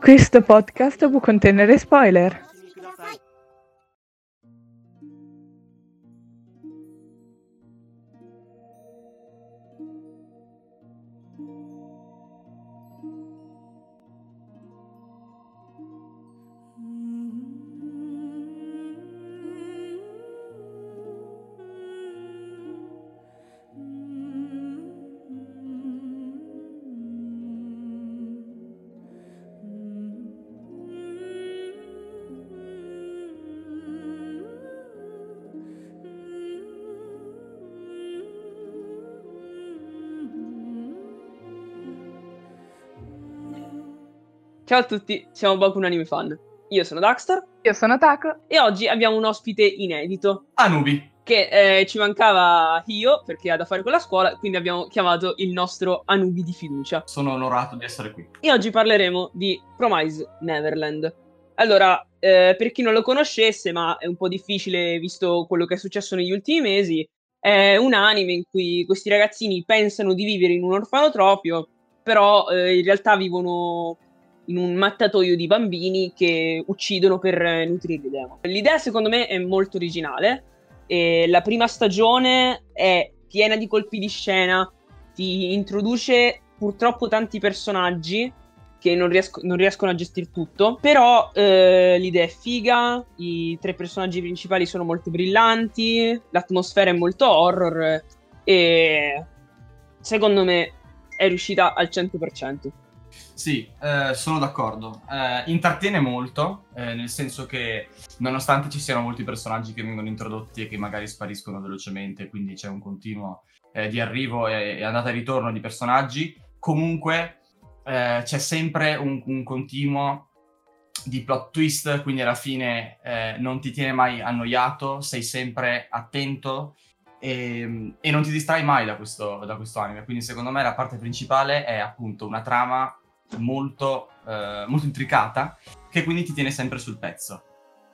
Questo podcast può contenere spoiler. Ciao a tutti, siamo Baku un Anime Fan. Io sono Daxter Io sono Taco. e oggi abbiamo un ospite inedito Anubi. che eh, ci mancava io perché ha da fare con la scuola, quindi abbiamo chiamato il nostro Anubi di fiducia. Sono onorato di essere qui. E oggi parleremo di Promise Neverland. Allora, eh, per chi non lo conoscesse, ma è un po' difficile visto quello che è successo negli ultimi mesi, è un anime in cui questi ragazzini pensano di vivere in un orfanotrofio, però eh, in realtà vivono in un mattatoio di bambini che uccidono per nutrire i demoni. L'idea secondo me è molto originale. E la prima stagione è piena di colpi di scena, ti introduce purtroppo tanti personaggi che non, riesco- non riescono a gestire tutto, però eh, l'idea è figa, i tre personaggi principali sono molto brillanti, l'atmosfera è molto horror e secondo me è riuscita al 100%. Sì, eh, sono d'accordo. Eh, intrattiene molto, eh, nel senso che nonostante ci siano molti personaggi che vengono introdotti e che magari spariscono velocemente, quindi c'è un continuo eh, di arrivo e, e andata e ritorno di personaggi, comunque eh, c'è sempre un, un continuo di plot twist, quindi alla fine eh, non ti tiene mai annoiato, sei sempre attento e, e non ti distrai mai da questo, da questo anime. Quindi secondo me la parte principale è appunto una trama molto, eh, molto intricata che quindi ti tiene sempre sul pezzo.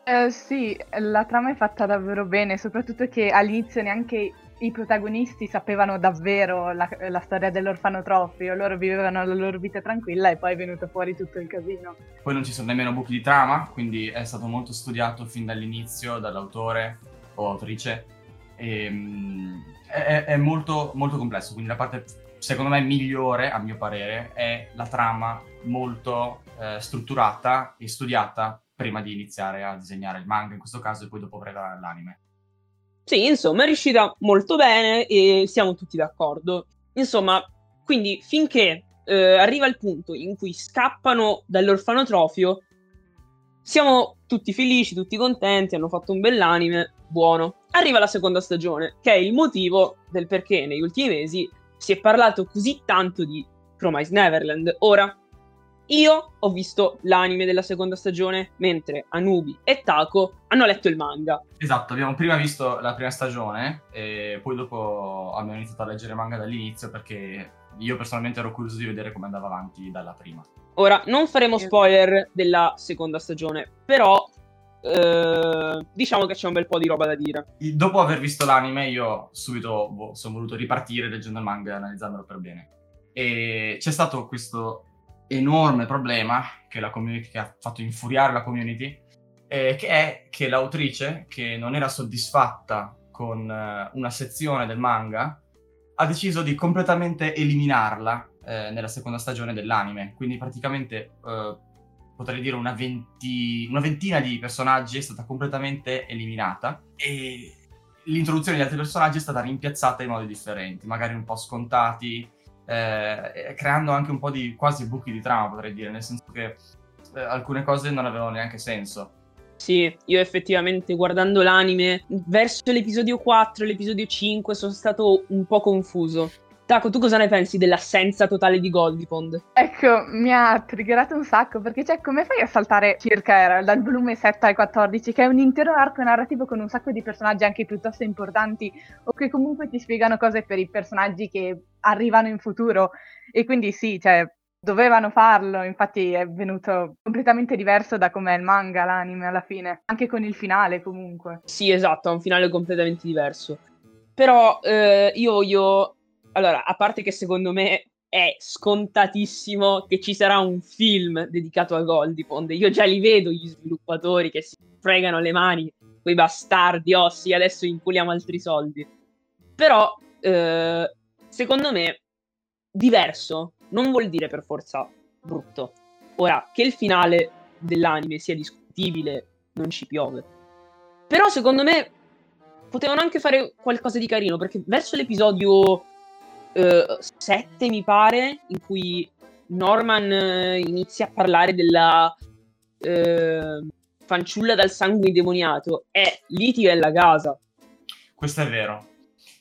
Eh, sì, la trama è fatta davvero bene, soprattutto che all'inizio neanche i protagonisti sapevano davvero la, la storia dell'orfanotrofio, loro vivevano la loro vita tranquilla e poi è venuto fuori tutto il casino. Poi non ci sono nemmeno buchi di trama, quindi è stato molto studiato fin dall'inizio dall'autore o autrice. E, mm, è, è molto, molto complesso, quindi la parte secondo me migliore, a mio parere, è la trama molto eh, strutturata e studiata prima di iniziare a disegnare il manga in questo caso e poi dopo preparare l'anime. Sì, insomma, è riuscita molto bene e siamo tutti d'accordo. Insomma, quindi finché eh, arriva il punto in cui scappano dall'orfanotrofio, siamo tutti felici, tutti contenti, hanno fatto un bell'anime, buono. Arriva la seconda stagione, che è il motivo del perché negli ultimi mesi si è parlato così tanto di Promise Neverland. Ora, io ho visto l'anime della seconda stagione, mentre Anubi e Taco hanno letto il manga. Esatto, abbiamo prima visto la prima stagione e poi dopo abbiamo iniziato a leggere manga dall'inizio perché io personalmente ero curioso di vedere come andava avanti dalla prima. Ora, non faremo spoiler della seconda stagione, però eh, diciamo che c'è un bel po' di roba da dire. Dopo aver visto l'anime, io subito boh, sono voluto ripartire leggendo il manga e analizzandolo per bene. E c'è stato questo enorme problema che, community, che ha fatto infuriare la community, eh, che è che l'autrice, che non era soddisfatta con eh, una sezione del manga, ha deciso di completamente eliminarla eh, nella seconda stagione dell'anime. Quindi praticamente eh, potrei dire una, venti, una ventina di personaggi è stata completamente eliminata e l'introduzione di altri personaggi è stata rimpiazzata in modi differenti, magari un po' scontati, eh, creando anche un po' di quasi buchi di trama, potrei dire, nel senso che eh, alcune cose non avevano neanche senso. Sì, io effettivamente guardando l'anime, verso l'episodio 4 e l'episodio 5 sono stato un po' confuso. Taco, tu cosa ne pensi dell'assenza totale di Goldipond? Ecco, mi ha triggerato un sacco perché cioè come fai a saltare circa era, dal volume 7 al 14 che è un intero arco narrativo con un sacco di personaggi anche piuttosto importanti o che comunque ti spiegano cose per i personaggi che arrivano in futuro e quindi sì, cioè dovevano farlo, infatti è venuto completamente diverso da com'è il manga, l'anime alla fine, anche con il finale comunque. Sì, esatto, ha un finale completamente diverso. Però eh, io voglio allora, a parte che secondo me è scontatissimo che ci sarà un film dedicato a Goldipond. Io già li vedo gli sviluppatori che si fregano le mani, quei bastardi, sì, adesso inculiamo altri soldi. Però, eh, secondo me, diverso non vuol dire per forza brutto. Ora, che il finale dell'anime sia discutibile, non ci piove. Però, secondo me, potevano anche fare qualcosa di carino, perché verso l'episodio 7, eh, mi pare, in cui Norman uh, inizia a parlare della uh, fanciulla dal sangue indemoniato e litiga nella casa. Questo è vero.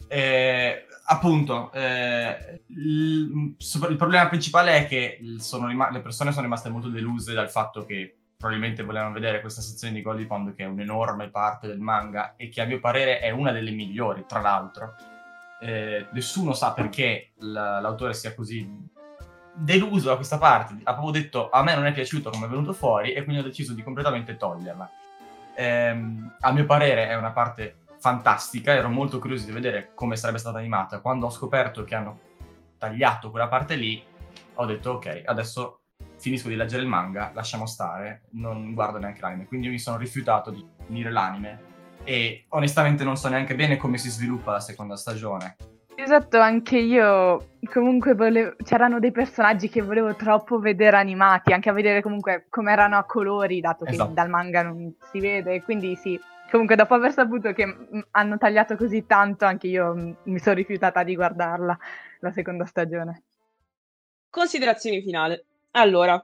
Eh, appunto, eh, il, il, problema principale è che rima- le persone sono rimaste molto deluse dal fatto che probabilmente volevano vedere questa sezione di Goldie Pond che è un'enorme parte del manga e che a mio parere è una delle migliori, tra l'altro eh, nessuno sa perché l'autore sia così deluso da questa parte. Ha proprio detto a me non è piaciuto come è venuto fuori e quindi ho deciso di completamente toglierla. Eh, a mio parere è una parte fantastica, ero molto curioso di vedere come sarebbe stata animata. Quando ho scoperto che hanno tagliato quella parte lì, ho detto ok, adesso finisco di leggere il manga, lasciamo stare, non guardo neanche l'anime. Quindi mi sono rifiutato di finire l'anime e onestamente non so neanche bene come si sviluppa la seconda stagione. Esatto, anche io comunque volevo, c'erano dei personaggi che volevo troppo vedere animati, anche a vedere comunque come erano a colori, dato che esatto. dal manga non si vede, quindi sì, comunque dopo aver saputo che hanno tagliato così tanto, anche io mi sono rifiutata di guardarla, la seconda stagione. Considerazioni finale. Allora,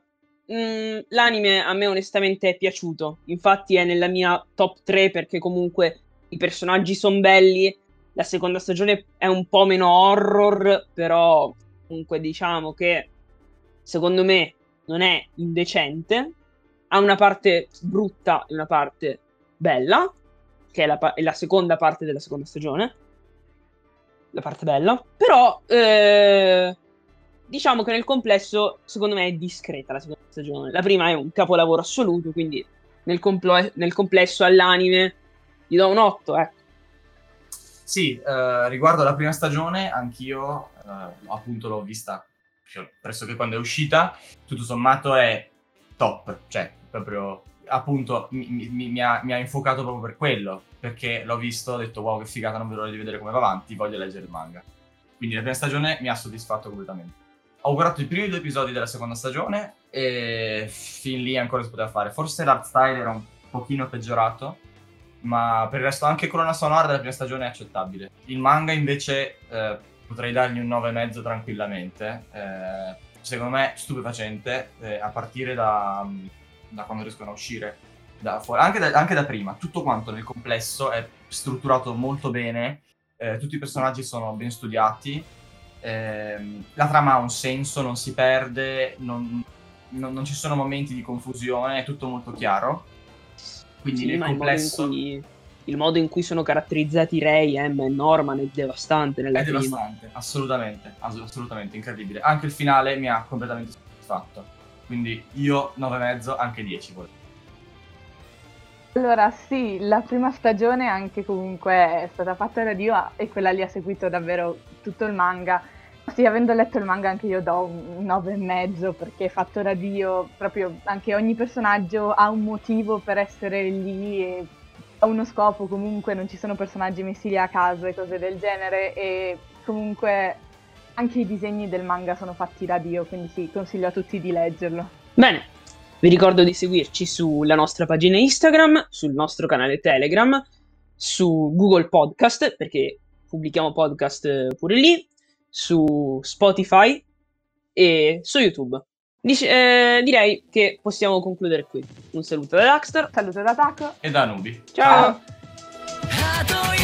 Mm, l'anime a me onestamente è piaciuto, infatti è nella mia top 3 perché comunque i personaggi sono belli, la seconda stagione è un po' meno horror, però comunque diciamo che secondo me non è indecente, ha una parte brutta e una parte bella, che è la, è la seconda parte della seconda stagione, la parte bella, però eh, diciamo che nel complesso, secondo me, è discreta la seconda stagione. La prima è un capolavoro assoluto, quindi nel, compl- nel complesso all'anime gli do un 8, ecco. Sì, eh, riguardo alla prima stagione, anch'io eh, appunto l'ho vista pressoché quando è uscita, tutto sommato è top, cioè proprio appunto mi, mi, mi, ha, mi, ha, infuocato proprio per quello, perché l'ho visto, ho detto wow che figata, non vedo l'ora di vedere come va avanti, voglio leggere il manga. Quindi la prima stagione mi ha soddisfatto completamente ho guardato i primi due episodi della seconda stagione e fin lì ancora si poteva fare. Forse l'art style era un pochino peggiorato, ma per il resto anche colonna sonora della prima stagione è accettabile. Il manga invece eh, potrei dargli un 9,5 tranquillamente. Eh, secondo me stupefacente, eh, a partire da, da, quando riescono a uscire da fuori, anche da, anche da, prima. Tutto quanto nel complesso è strutturato molto bene, eh, tutti i personaggi sono ben studiati ehm, la trama ha un senso, non si perde, non, non, non, ci sono momenti di confusione, è tutto molto chiaro. Quindi sì, nel complesso... Il modo, cui, il modo, in cui, sono caratterizzati Ray, Emma e Norman è devastante nella È prima. devastante, assolutamente, assolutamente, incredibile. Anche il finale mi ha completamente soddisfatto. Quindi io 9,5, anche 10 volevo. Allora, sì, la prima stagione anche comunque è stata fatta da Dio e quella lì ha seguito davvero tutto il manga. Sì, avendo letto il manga anche io do un 9,5 perché è fatto da Dio, proprio anche ogni personaggio ha un motivo per essere lì e ha uno scopo, comunque non ci sono personaggi messi lì a caso e cose del genere e comunque anche i disegni del manga sono fatti da Dio, quindi sì, consiglio a tutti di leggerlo. Bene, vi ricordo di seguirci sulla nostra pagina Instagram, sul nostro canale Telegram, su Google Podcast, perché pubblichiamo podcast pure lì, su Spotify e su YouTube. Dice, eh, direi che possiamo concludere qui. Un saluto da Daxter. Saluto da Taco. E da Nubi. Ciao. Ciao.